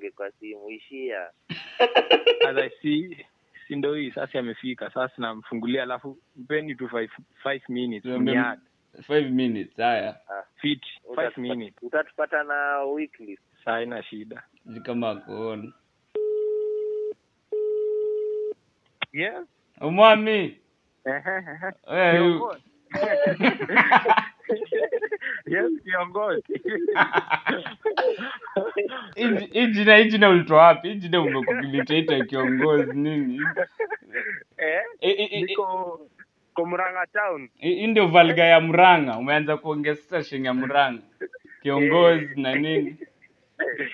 tuongee kwa simu ishia. Si si ndo hii sasa amefika sasa namfungulia alafu mpeni tu five, five minutes Tuambie- five minutes haya. Fit five minutes. utatupata na weekly. Saa haina shida. Kama kuona. Yeah. Umwami. yes kiongozi. Hii- jina hii jina ulitoa wapi? Hii jina umekubilitaita kiongozi nini? Eh? Eh, eh, eh, niko town. hii hii ndio valga ya mranga umeanza kuongea sasa shenga ya mranga kiongozi na nini? Eh.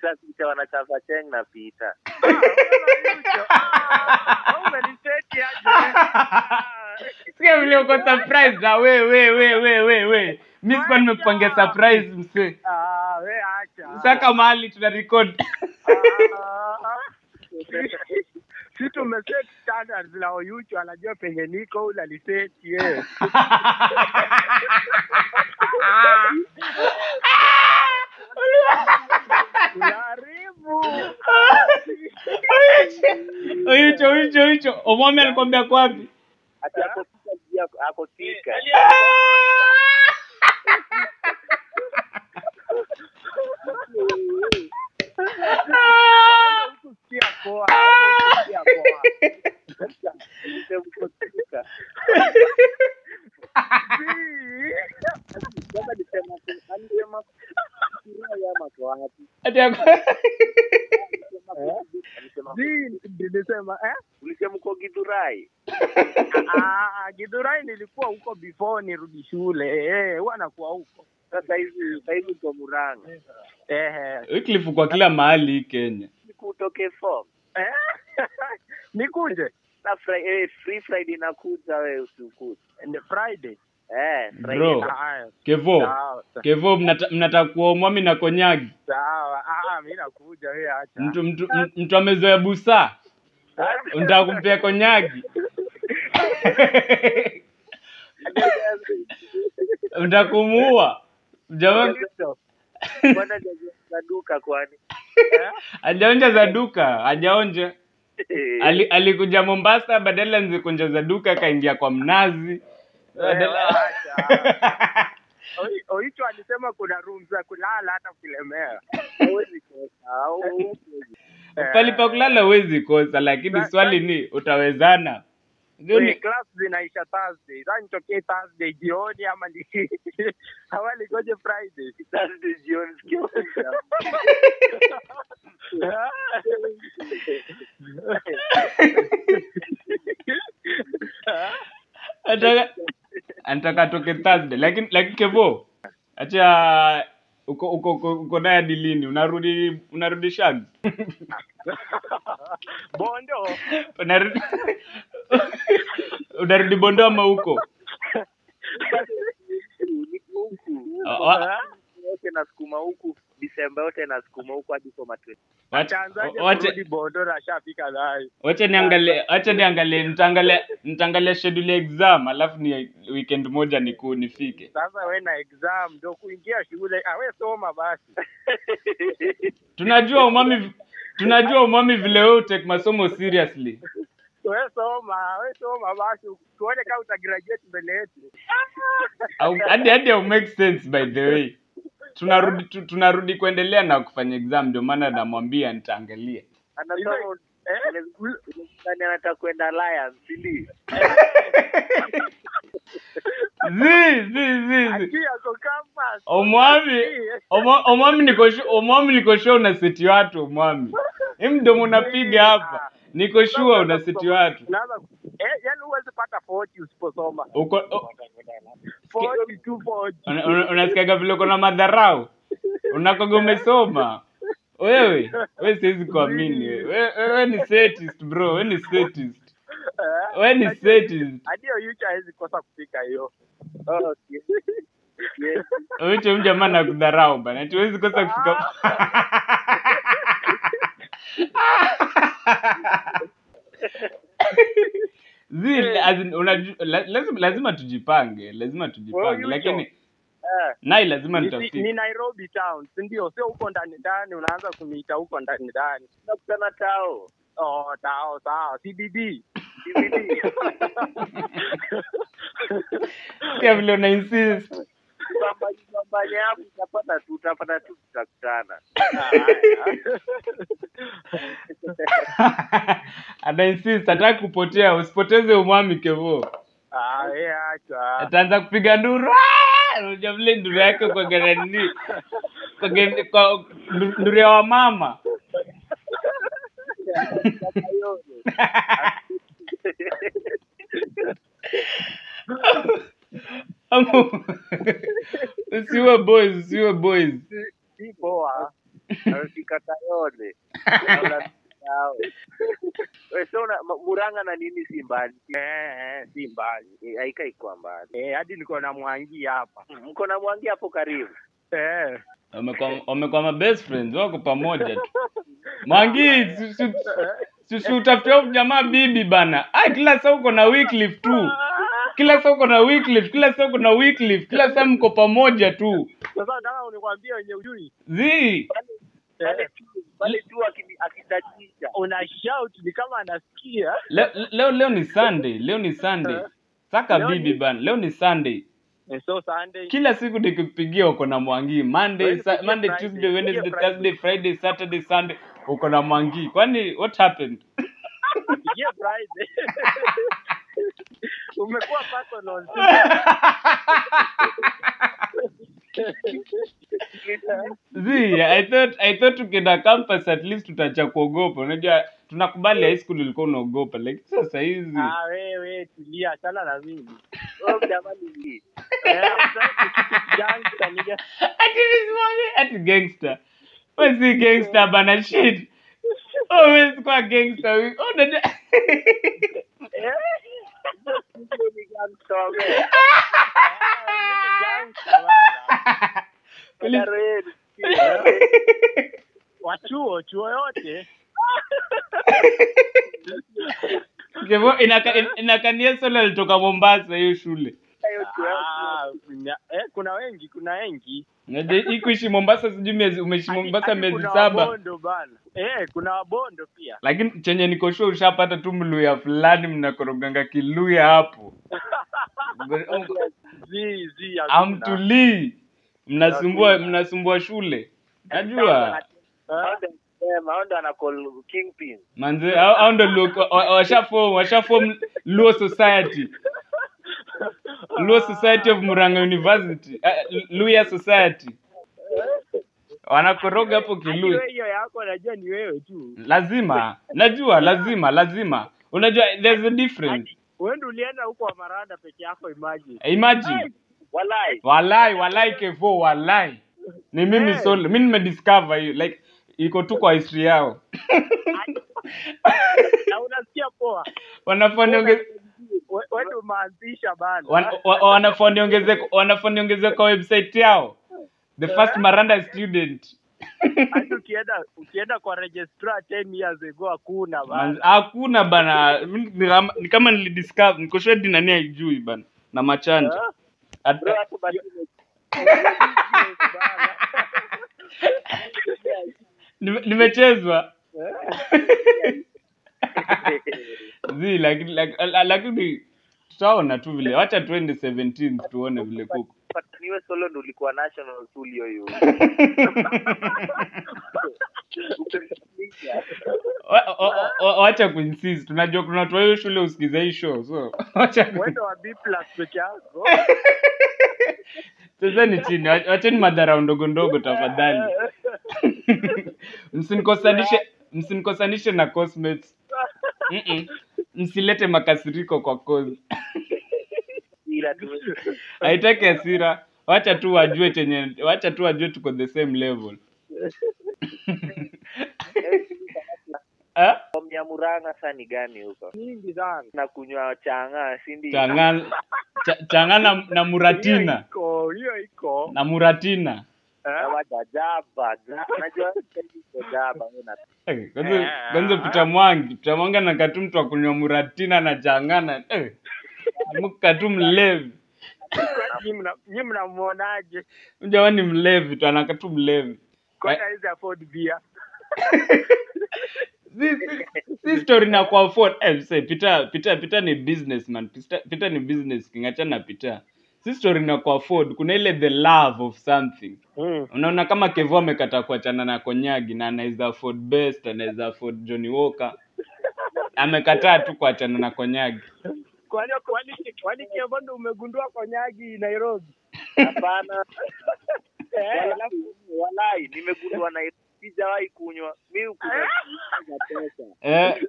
Sasa picha wanachapa cheng na pita umeniseti aje sikia vile uko surprise na we we we we we we. Mi sikuwa nimekupangia surprise mse. ah we acha. Saka mahali tuna record. Ah. si tumeset standards la oyucho anajua penye niko ule aliset yeye unaharibu. Oyucho, Oyucho, hicho omwami alikwambia kwapi Ati akopika. Ati akopika. Nilisema eh? Ulisema mko Githurai. Ah, Githurai nilikuwa huko before nirudi shule. Eh huwa nakuwa huko. Sasa hivi sasa hivi kwa Murang'a. eh Wycliffe kwa kila mahali hii kenya. Nikutoke utoke form. eh? Nikuje Na Friday, eh, free Friday nakuja wewe usikuje. And Friday? Eh, Bro. kevo sawa kevo mnata- mnataka kuwa omwami na konyagi sawa. Ah mimi nakuja wewe acha. Mtu mtu mtu amezoea busaa unataka kumpea konyagi. Unataka kumuua jamaa Mbona kwani? hajaonja za duka. Hajaonja. Ali, alikuja mombasa badala kunja za duka akaingia kwa mnazi. Badala- Oicho alisema kuna room za kulala hata. Au- pali pa kulala huwezi kosa lakini swali ni utawezana Wait, class zinaisha Thursday. Sasa nitokee Thursday jioni ama ni awali goje Friday. Thursday jioni. Anataka atoke Thursday lakini lakini kevo acha uko uko uko, uko naye hadi lini unarudi unarudi shag Bondo. unarudi unarudi bondo ama huko huku. Ah, yote nasukuma huku Disemba yote nasukuma huko hadi kwa matwe. wacha na niangalie wacha niangalie nitaangalia nitaangalia schedule ya exam alafu ni weekend moja niku nifike Sasa we na exam ndio kuingia shule. Ah, we soma basi. tunajua umami tunajua umami vile wewe take masomo seriously We soma, we soma basi. Tuone kama utagraduate mbele yetu. Hadi hadi make sense by the way tunarudi tu, tunarudi kuendelea na kufanya exam ndio maana namwambia nitaangalia Anasema anataka kwenda Alliance, si ndio? zi zi zi zi Aki ako campus. omwami Omo- omwami niko omwami niko sure una seti watu omwami hii mdomo unapiga hapa niko sure una seti watu eh, huwezi pata 40 usiposoma. uko unasikiaga vile uko na madharau unakoga umesoma wewe we siwezi kuamini We- ni setist bro we ni setist we ni setist hadi Oyucha hawezi kosa kupika hiyo. Oh. Huyu jamaa nakudharau bana. Ati huwezi kosa kufika. Zi, as in, unaju- la- lazima lazima tujipange, lazima tujipange lakini Eh, nai lazima Ni, ni nitafika Nairobi town, si ndio? Sio huko ndani ndani, unaanza kuniita huko ndani ndani. nakutana tao. Oh, tao sawa, CBD. Sikia vile una insist Pambanye hapo utapata tu utapata tu tutakutana. ana insist hataki kupotea usipoteze umwami kevo Ah, eh, acha. ataanza kupiga nduru "Ah!" unajua vile nduru yake kwa garanini kwa kwa nduru ya wamama Ama- usiwe boys usiwe boys Si poa. Sio una- Ma- Murang'a na nini si mbali. Eh, eh, si mbali. Eh, Haikai kwa mbali. Eh, hadi niko na Mwangi hapa. Mko na Mwangi hapo karibu. Eh. wamekuwa wamekuwa ma best friends wako pamoja tu mwangi si- huyu jamaa bibi bana kila saa uko na Wycliffe tu kila saa uko na Wycliffe kila saa uko na Wycliffe kila saa mko pamoja tu Sasa nataka unikwambie wenye ujui. zi Pale tu akitatisha. Una shout ni kama anasikia. leo, leo leo ni Sunday leo ni Sunday saka Leo bibi bana leo ni Sunday Eh, so Sunday. kila siku nikikupigia uko na mwangi monday sa, monday tuesday wednesday thursday friday saturday sunday uko na mwangi kwani what happened Pigia Friday. Umekuwa personal. I thought I thought campus at least utacha kuogopa. Unajua tunakubali high school ulikuwa unaogopa like sasa hizi. Ah, wewe tulia, achana na mimi. Jamani. Eh, gangster nigga. Ati nisimwambie ati gangster. Wewe si gangster bana shit. Oh, si kwa gangster. wewe. Oh, Darren. Wachuo, chuo yote. Inakania solo alitoka Mombasa hiyo shule. Ah, eh, kuna wengi, kuna wengi. Hii kuishi Mombasa sijui miezi umeishi Mombasa miezi kuna saba. Eh, kuna wabondo pia. Lakini chenye niko sure ushapata tu mluya fulani mnakoroganga kiluya hapo. Amtulii. Mnasumbua mnasumbua shule. Najua. Eh? Ndio wanacall kingpin. Manze ndo Luo- wa- washaform washaform Luo Society. Luo Society of Murang'a University. Uh, Luya Society. Wanakoroga hapo Hadi hiyo yako najua ni wewe tu. Lazima. Najua lazima lazima. Unajua there's a difference. Wewe ndio ulienda huko Amarada peke yako imagine. Imagine. Walai. Walai, walai kevo, walai. Ni mimi hey. solo. Mimi nimediscover hiyo like iko tu kwa history yao. Na unasikia poa. We- Wewe umeanzisha bana. Wanafundi ongezeko wanafundi ongezeko kwa website yao. The first Maranda student. Ukienda ukienda kwa registrar 10 years ago hakuna bana. Hakuna bana. Ni kama- Ni kama nilidiscover niko sure hadi nani haijui bana. Na machanja. Eh? Nimechezwa. Zi lakini lak- la- lakini tutaona tu vile. Wacha tuende 17 tuone vile kuko. niwe solo ndo ulikuwa national school hiyo hiyo. Wa- wa- wa- wacha kuinsist tunajua kuna watu wa hiyo shule usikiza hii show so wacha ku- Wewe wa B plus peke yako. chezeni chini wa- wacheni madharau ndogo ndogo tafadhali msinikosanishe msinikosanishe na cosmates Mm-mm. msilete makasiriko kwa kozi Ila tu haitaki hasira wacha tu wajue chenye wacha tu wajue tuko the same level? Form ya Murang'a sasa ni gani huko? Nyingi sana. Na kunywa changa, si ndio? changa cha- changa na, na Hiyo muratina iko, hiyo iko. na muratina Na kwanza Eh. Pita Mwangi Pita Mwangi anakaa mtu akunywa kunywa muratina na changana eh, mlevi Kwani nyi mna- nyi mnamuonaje? Mjamaa ni mlevi tu, anakatu mlevi. Eh. hawezi afford beer? Si- story na ku afford eh, msee, pita pita pita ni businessman. pita, pita ni business kingachana pita na Peter. Si story na ku afford, kuna ile the love of something. Mm. Unaona kama Kevo amekataa kuachana na Konyagi na anaweza afford best, anaweza afford Johnny Walker. Amekataa tu kuachana na Konyagi. Kwani kwani kwani Kevo ndo umegundua konyagi Nairobi? Hapana. Eh, alafu Walai, nimegundua nairobi sijawahi kunywa. mi. Eh, eh,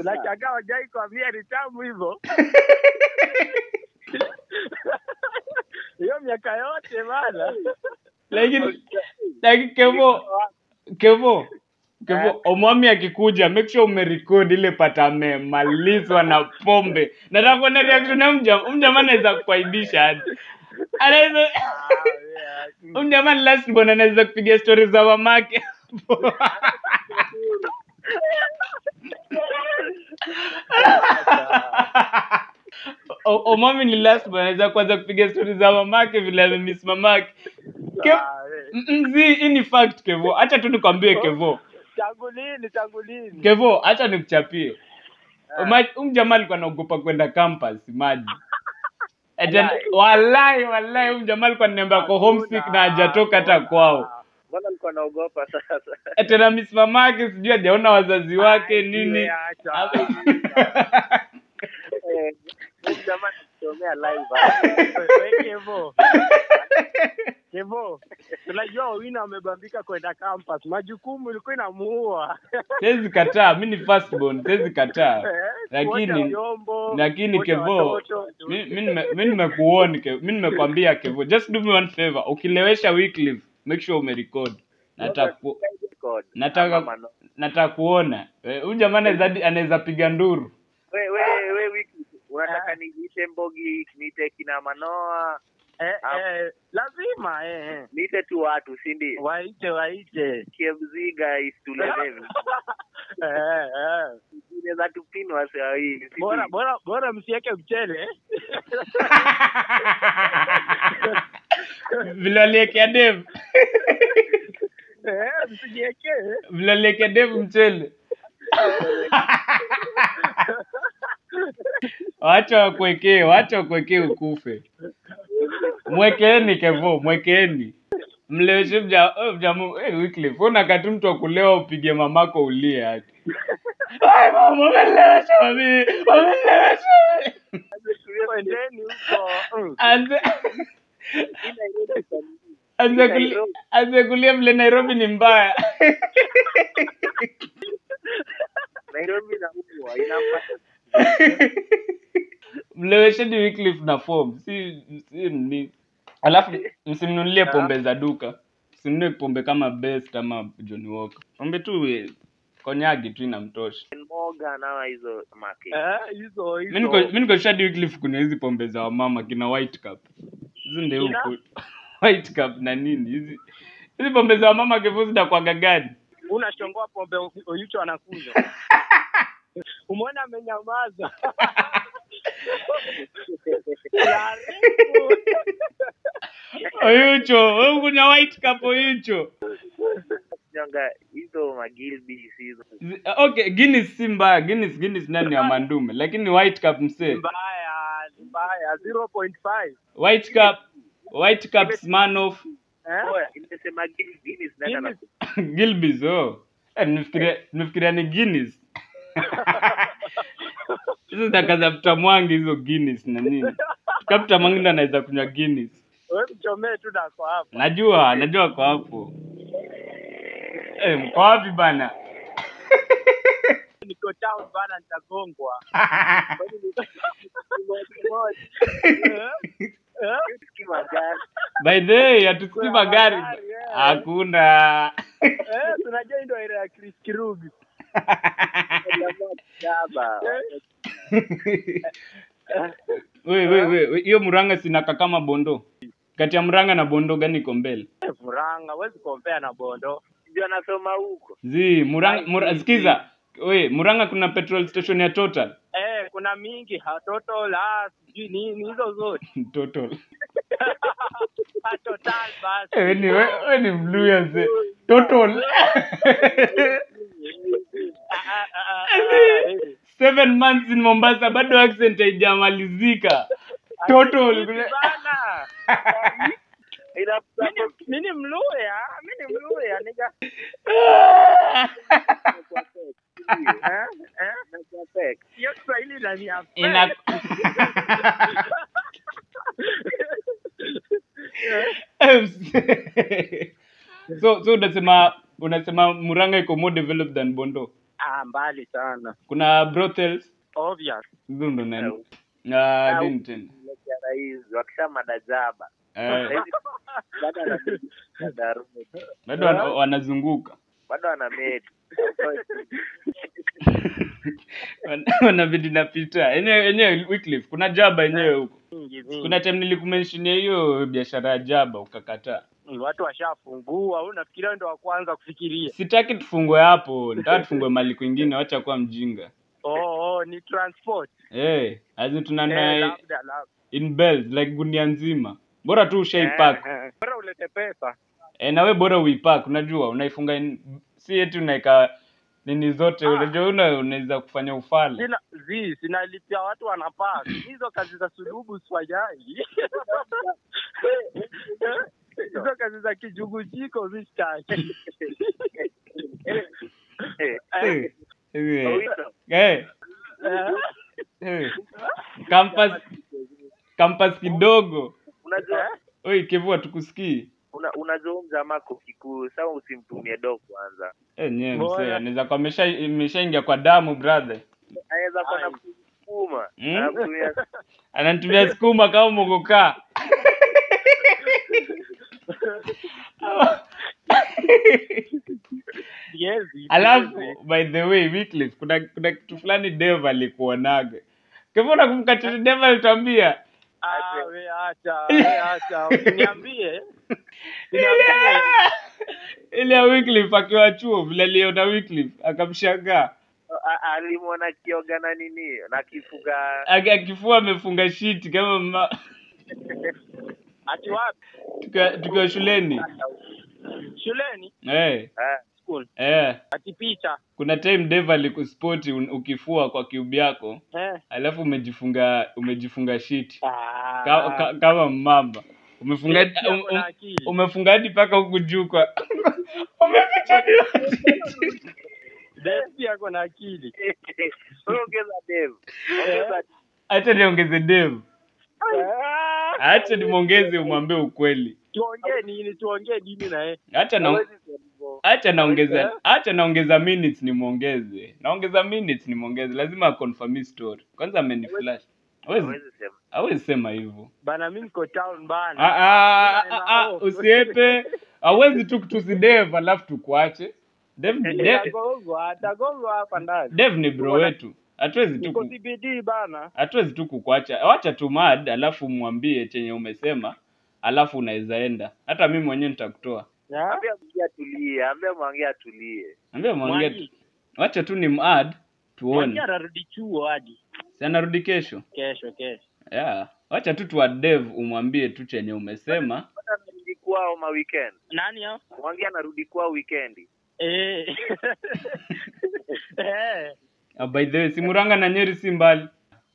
unashangaa wajai kwambia ni tamu hivyo. Hiyo miaka yote bana. lakini lakini Kevo Kevo Kevo Omwami akikuja make sure umerecord ile pata amemalizwa na pombe. Nataka kuona reaction ya mjama. Mjama anaweza kuaibisha hadi. Anaweza Mjama last bona anaweza kupiga story za mamake. O- Omwami ni last boy, anaweza kuanza kupiga stori za mamake vile amemiss mamake. Ah, eh. Zi, hii ni fact Kevo. Acha tu nikwambie Kevo. Tangu lini tangu lini? Kevo, acha nikuchapie. Huyu jamaa alikuwa anaogopa kwenda campus, maji. Walai, walai, huyu jamaa alikuwa ananiambia ako homesick na hajatoka hata kwao. Mbona alikuwa anaogopa sasa? Tena na miss mamake sijui hajaona wazazi wake nini. live. Kevo. Kevo. Tunajua wawina wamebambika kwenda campus. Majukumu ilikuwa inamuua. Siwezi kataa, mi ni first born, siwezi kataa. Eh, Lakini lakini Kevo, mi nimekuoni mi nimekwambia Kevo, just do me one favor. Ukilewesha Wycliffe, make sure umerecord. Nataka nataka nataka kuona Eh, huyu jamaa anaweza piga nduru We we we unataka niite Mbogi, niite kina Manoa, Eh, Ah. eh, lazima eh, eh. niite tu watu, si ndio? Waite waite. Kiemziga isitulezevi. Eh, eh. Inaweza tupinwa saa hii. Bora bora bora msiweke mchele. vile aliekea dev Eh, vile aliekea dev mchele wacha wakuwekee wacha wakuwekee ukufe. Mwekeeni kevo mwekeeni mleweshe mja mjamu hey, Wycliffe una kati mtu akulewa upige mamako ulie hati Ai, mama mami anze anze kulia anze kulia vile Nairobi ni mbaya. Nairobi na mlewesheni Wycliffe na form. Si si ni alafu msimnunulie pombe za duka. Msinunue pombe kama best ama Johnny Walker. Pombe tu eh, konyagi tu inamtosha. Morgan ama hizo market. Eh, hizo mi niko hizo. mi niko shadi Wycliffe kuna hizi pombe za wamama kina white cup. Hizi ndio Kina? huko. White cup na nini hizi hizi pombe za wamama kevu zinakuwaga gani Unashongoa pombe Oyucho anakunywa. Umeona amenyamaza. Oyucho wewe kunya white cup oyucho Nyonga hizo magilbi hizo. Okay Guinness si mbaya Guinness Guinness nani ya mandume lakini white cup msee Mbaya, mbaya 0.5. white cup white cup Smirnoff Eh? Guinness Guinness. Oh eh, nifikiria nifikiria ni Guinness hizo zitakaza mtamwangi hizo Guinness na nini? Kapta mwangi ndo anaweza kunywa Guinness. Wewe mchomee tu na kwa hapa. najua najua kwa hapo. Eh mko wapi bana? Niko town bana nitagongwa. By the way hatusikii magari. Hakuna. Eh, tunajua ndio ile ya Chris Kirubi. Jaba. we we we we, hiyo muranga sinaka kama bondo? Kati ya muranga na bondo gani iko mbele? Eh, Murang'a, huwezi compare na Bondo. Ndio anasoma huko. zi muranga mura, sikiza. we muranga kuna petrol station ya total? Eh, Eh, kuna mingi. Ha, total sijui nini hizo zote. Total. Total basi. Eh, we ni we, we ni mluya ze total Seven months in mombasa bado accent haijamalizika. Total ni mluya mimi ni mluya niga hiyo Kiswahili nani Ina... so so unasema unasema muranga iko more developed than bondo. Ah mbali sana. Kuna brothels? Obvious. Hizo ndo nani? Tend. hizi wakishamada jaba Eh, bado ana bado wana- wanazunguka. Bado ana wanabidi napita enyewe Wycliffe, kuna jaba enyewe huko. Kuna time nilikumenshia hiyo biashara ya jaba ukakataa watu washafungua. Au nafikiria ndo wa kwanza kufikiria? Sitaki tufungue hapo. Nataka tufungue mali kwingine. Wacha kuwa mjinga. Oh, oh ni transport. Hey, eh, tunanua labda labda. in bells like gunia nzima. Bora tu ushaipack Eh, eh. bora ulete pesa. E, nawe bora uipack. Unajua unaifunga in, si eti unaeka nini zote. Ah. unajua una unaweza kufanya ufala sina zi sinalipia watu wanapaka hizo kazi za sulubu swajai hizo kazi za zishtaki Eh, Eh, eh, eh, eh. campus. Campus kidogo oi kevua tukusikii una- unajua huyu mjamaa ko kikuu saa usimtumie do kwanza. Enyewe anaweza kuwa ameshaingia kwa damu brother. Anaweza kuwa na Ai. kusukuma Mm. anakutumia ananitumia sukuma kama mogokaa Siezi, alafu by the way Wycliffe, kuna kuna kitu fulani Dave alikuonaga. Kevua nakumbuka tete Dave alitwambia Ah, we acha we acha. Usiniambie Niambie. ile ya Wycliffe akiwa chuo vile aliona Wycliffe akamshangaa. Alimwona kioga na nini na kifuga akifua amefunga shiti kama ma... ati wapi? Tukiwa tukiwa shuleni. Shuleni? Eh. Eh, school. Eh. Ati picha? Kuna time Dave alikuspoti un- ukifua kwa kiubi yako. Eh. Alafu umejifunga umejifunga shiti ah. Ka, ka, kama mmamba. Umefunga um, yako na um, akili. umefunga hadi mpaka huku juu kwa umeficha nini? pia ako na akili. Ongeza Dave. Ongeza acha niongeze Dave. Ah, acha nimwongeze umwambie ukweli. Tuongee nini? Tuongee nini na yeye. Acha na acha naongeza Eh? acha naongeza minutes nimwongeze. Naongeza minutes nimwongeze. Lazima aconfirm story. Kwanza ameniflash hawezi hawezi sema. hivyo. Bana mimi niko town bana. Ah, ah, ah, ah, usiepe. Hawezi tu kutusi Dave alafu tukuache. Dev Dave ni bro wetu hatuwezi tu ku- CBD bana. Hatuwezi tu kukuacha. Wacha tu mad alafu mwambie chenye umesema alafu unaweza enda. Hata mimi mwenyewe nitakutoa. Ya? ambia mwangi atulie ambia mwangi atulie. Ambia mwambie Mwangi. wacha tu ni mad Mwangi tuone anarudi chuo hadi. Si anarudi kesho? Kesho kesho. Yeah wacha tu tuwa Dave umwambie tu chenye umesema. Anarudi kwao ma weekend. Nani hao? Mwangi anarudi kwao weekend. eh. Eh Ah, by the way si Murang'a na Nyeri si mbali.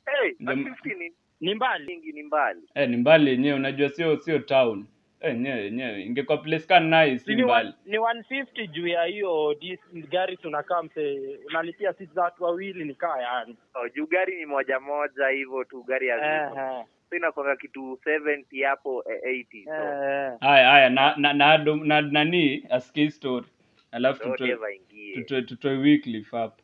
Hey, Jam- ni ni mbali. Mingi ni mbali. Eh ni mbali yenyewe unajua sio sio town. Eh yenyewe yenyewe. Ingekuwa place ka nice si ni, mbali. ni 150 juu ya hiyo dis- gari tunakaa mse unalipia sisi za watu wawili ni kaa yani oh, juu gari ni moja moja hivyo tu gari ya eh, ziko eh, so inakwanga kitu 70 hapo eh, 80 so. Eh. haya haya na na na, na, na nani asikie hii story. Alafu tutoe tutoe tutoe Wycliffe hapa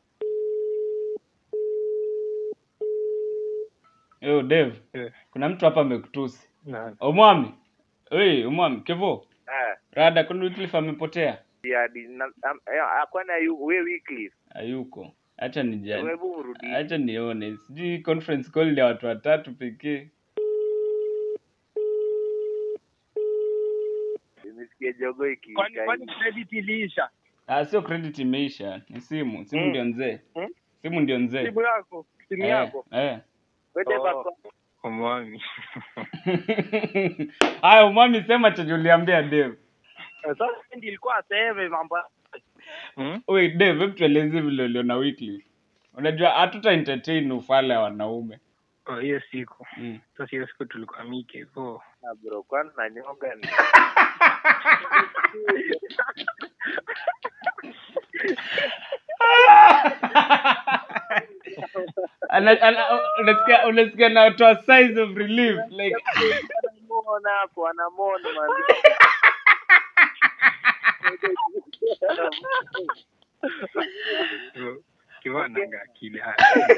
Yo Dev. Yeah. kuna mtu hapa amekutusi. Nani? omwami. Oi omwami kevo. Eh. rada kuna Wycliffe amepotea? Ya di na am- eh, yu we weekly hayuko. Acha nijani hebu mrudi acha nione. Sijui conference call ya watu watatu pekee. Nimesikia jogo kwani kwani credit iliisha? Ah sio credit imeisha. Ni simu. Simu Mm. ndio nzee. Mm? simu ndio nzee. Simu yako. Simu Eh, yako. eh. Wende Oh. bako. umwami haya umwami sema chenye uliambia Dave sasa ndio ilikuwa aseme mambo hmm? wait Dave hebu tueleze vile uliona weekly. unajua hatuta entertain ufala wa wanaume oh, hiyo siku mm. sasa hiyo siku tulikuwa mike hivyo Na bro, kwani nanyonga ni? Unasikia unasikia natoa size of relief like. Anamuona hapo, anamuona man. Hivyo, kiva nanga akili haya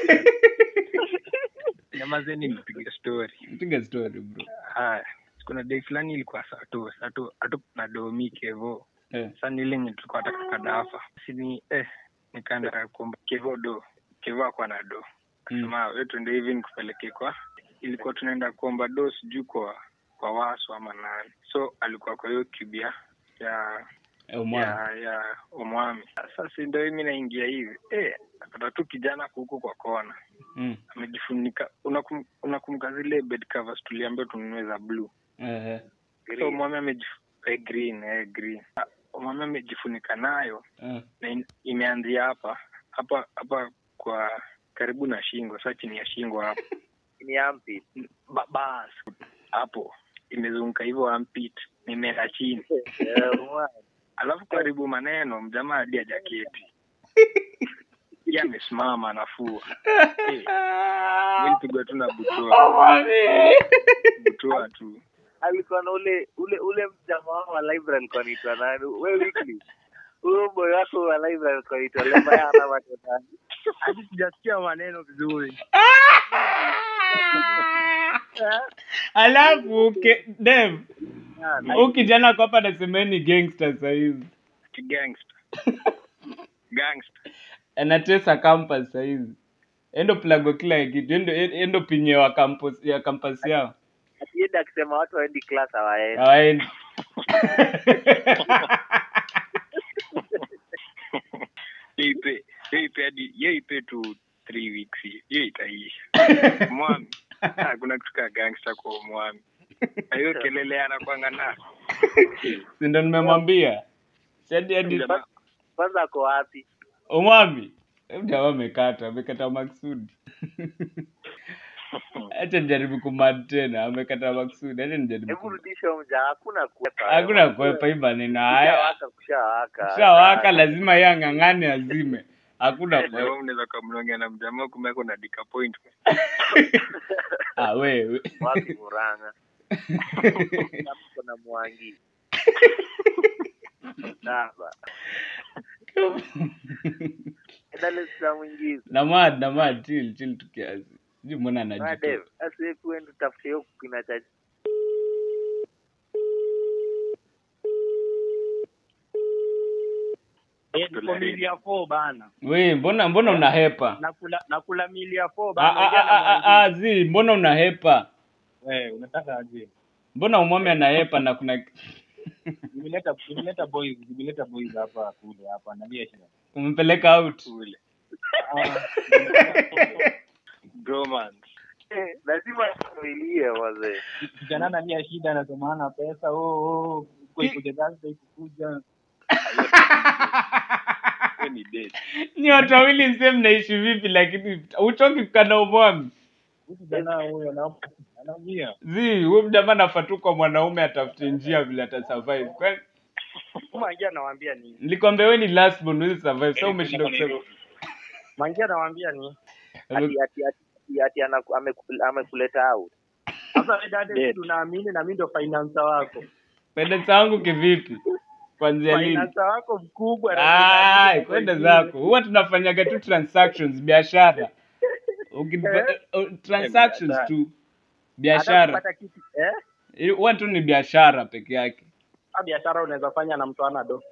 nyamazeni nipiga story. Piga story bro. Haya kuna dei fulani ilikuwa saa tu saa tu hatu na domike hivyo. Eh. sasa ni ile yenye tulikuwa taka kadafa sini eh nikaenda kuomba kevo do kevo akwa na do Mm. sema tuende hivi nikupeleke kwa ilikuwa tunaenda kuomba do sijui kwa kwa waso ama nani. So alikuwa kwa hiyo kibia ya Eh, ya ya umwami sasa ndo mi naingia hivi? E, akata tu kijana kuhuku kwa kona. Mm. amejifunika unakum- zile bed covers tuliambia tununue za blue? Eh, eh. so mwami amejif- eh, green eh, green. Ah, amejifunika nayo. Eh. na in- imeanzia hapa. Hapa hapa kwa karibu na shingo sa chini ya shingo hapo. Ni ampi. Ba- bas. Hapo. Imezunguka hivyo ampit nimeenda chini. Eh, alafu karibu maneno mjamaa hadi ya jaketi ye amesimama anafua Eh, nilipigwa tu na butua. Umwami. butua tu. Alikuwa na ule ule ule mjamaa wa library alikuwa anaitwa nani? Wewe. Huyo boy wako wa library alikuwa anaitwa Lembaya ana hadi sijasikia maneno vizuri. Alafu ke, Dave huyu kijana kwapa nasemeni gangster sahizi gangster. Gangster. Anatesa campus sahizi endo plago kila kitu. Endo, endo pinye wa campus, ya campus yao. Akienda akisema watu waendi class hawaendi. hawaendi Hiyo ipe hiyo ipe hadi hiyo ipe tu three weeks hiyo hiyo itaisha mwami hakuna kitu ka gangster kwa mwami. Hiyo kelele anakwanga na sindo nimemwambia? Sadi hadi Kwanza ako wapi? umwami. Jamaa amekata amekata maksudi acha nijaribu kumad tena amekata maksudi acha nijaribu Hebu kum- rudisha huyo mja, hakuna kuepa. hakuna kuepa hii maneno haya Kushawaka, kushawaka. shawaka lazima ye ang'ang'ane azime hakuna Jamaa kuepa unaweza kumlongea na mjamaa kumbe ako na disappointment ah, wewe Wapi Murang'a? Kuna Mwangi. Saba. Dar es Salaam mwingizi. namad namad chill chill tukiazi sijui mbona Na anajitoa Dave, asi kuenda tafute hiyo kina cha milia four bana. We mbona mbona unahepa nakula nakula milia four Ah, bana ah, na ah, zi mbona unahepa Eh, unataka aje? Mbona umwame anahepa na kuna nimeleta nimeleta boys nimeleta boys hapa kule hapa nalia shida. Umempeleka out. Kule bromance Eh, lazima tuilie wazee. kijana analia shida anatomana pesa oh oh kukuja ni date ni watu wawili mzee mnaishi vipi? Lakini uchoki kukana umwami kijana huyo anaomba anaumia zi huyu mjamaa nafatu mwanaume atafute njia vile atasurvive Kwani- Mangia anawaambia nini? Nilikwambia we ni last born huwezi survive. Sasa umeshinda kusema. Mangia anawaambia nini? Ati ati ati ati, ati amekuleta out. dada na mimi ndo financer wako? Pendensa wangu kivipi? Kwanzia lini wako mkubwa kwenda zako. Huwa tunafanyaga tu transactions biashara. Uh, transactions tu. Biashara. eh? Eh, huwa tu ni biashara peke yake. Ah, biashara unaweza fanya na mtu ana do.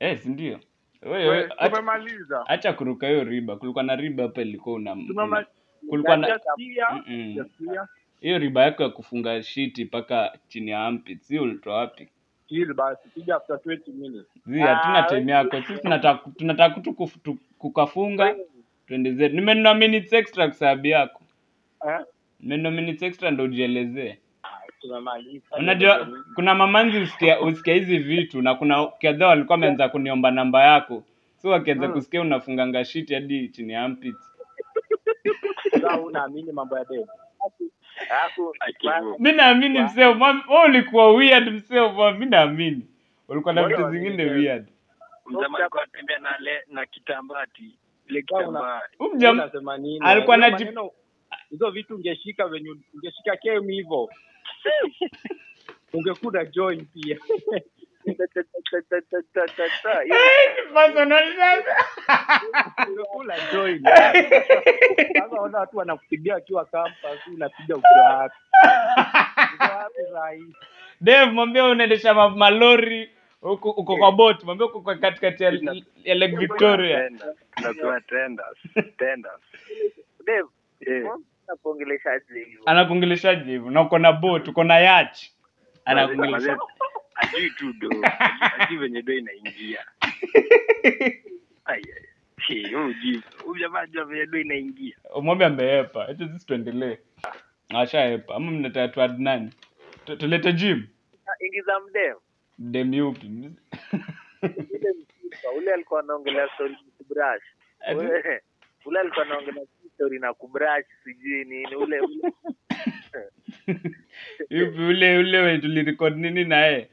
Eh si ndio? Wewe acha- tumemaliza. acha kuruka hiyo riba. Kulikuwa na riba hapa ilikuwa una kulikuwa na hiyo riba yako ya kufunga shiti mpaka chini ya armpit si ulitoa wapi? Chill basi piga after 20 minutes. Zi hatuna Ah, time yako. sisi tunataka tu kukafunga twende zetu. Nimenunua minutes extra kusababu yako. Eh? nimenunua minutes extra ndo ujielezee. Unajua kuna mamanzi usikia usikia hizi vitu na kuna kadhaa walikuwa wameanza kuniomba namba yako. So wakianza Mm. kusikia unafunganga shiti hadi chini ya armpits. Sasa unaamini mambo ya demu? Mi naamini mseo ma- ulikuwa weird mseo mi naamini ulikuwa na Mbona vitu zingine weird Mzama alikuwa anatembea na le na kitambati. Ile Sasa una- kitambaa. Huyu mjam- Unasema nini? alikuwa Hiyo anaji- maneno- hizo vitu ungeshika venye ungeshika kemi hivyo ungekuda join pia Personal sasa. join sasa ona watu wanakupigia akiwa campus unapiga ukiwa wapi uko wapi saa Dave mwambie unaendesha ma- malori uko uko kwa bot, mwambie uko kwa katikati ya, ya Lake Victoria Tenders. Tunapewa tenders. Tenders. Dave, Eh. mbona hivyo? anakuongeleshaje hivyo na uko na bot, uko na yacht anakuongelesha Ajui tu do. Ajui venye do inaingia. ujamaa venye do inaingia. mwambie ameepa. Acha sisi tuendelee. Ashaepa. Ama mnataka tuad nani? Tulete gym Ah, Ingiza mdem. mdem yupi Ule alikuwa anaongelea story brush Ule- alikuwa anaongelea story na kubrush sijui nini. Ule ule. Ule ule wenye tulirecord nini naye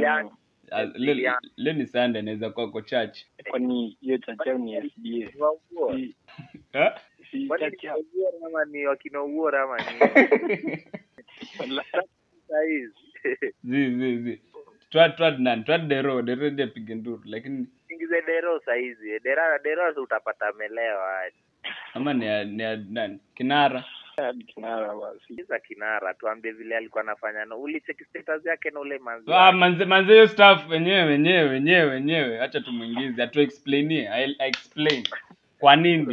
ule mziliani. Ah, le, le ni sunday naweza kuwa kwa church Kwani hiyo chachao ni SDA. Ni. Si- si ama wakina Uora ama ni zi zi zi twad twad nani twad dero dero ndiye apige nduru lakini Ingize dero saizi. Dera dero utapata amelewa ama ni ni ya nani kinara Kinara basi. za kinara tuambie vile alikuwa anafanya. na Ulicheki status yake na ule manzi. ah, manze manze hiyo staff wenyewe wenyewe wenyewe wenyewe acha tumwingize atu explainie I, I explain kwa nini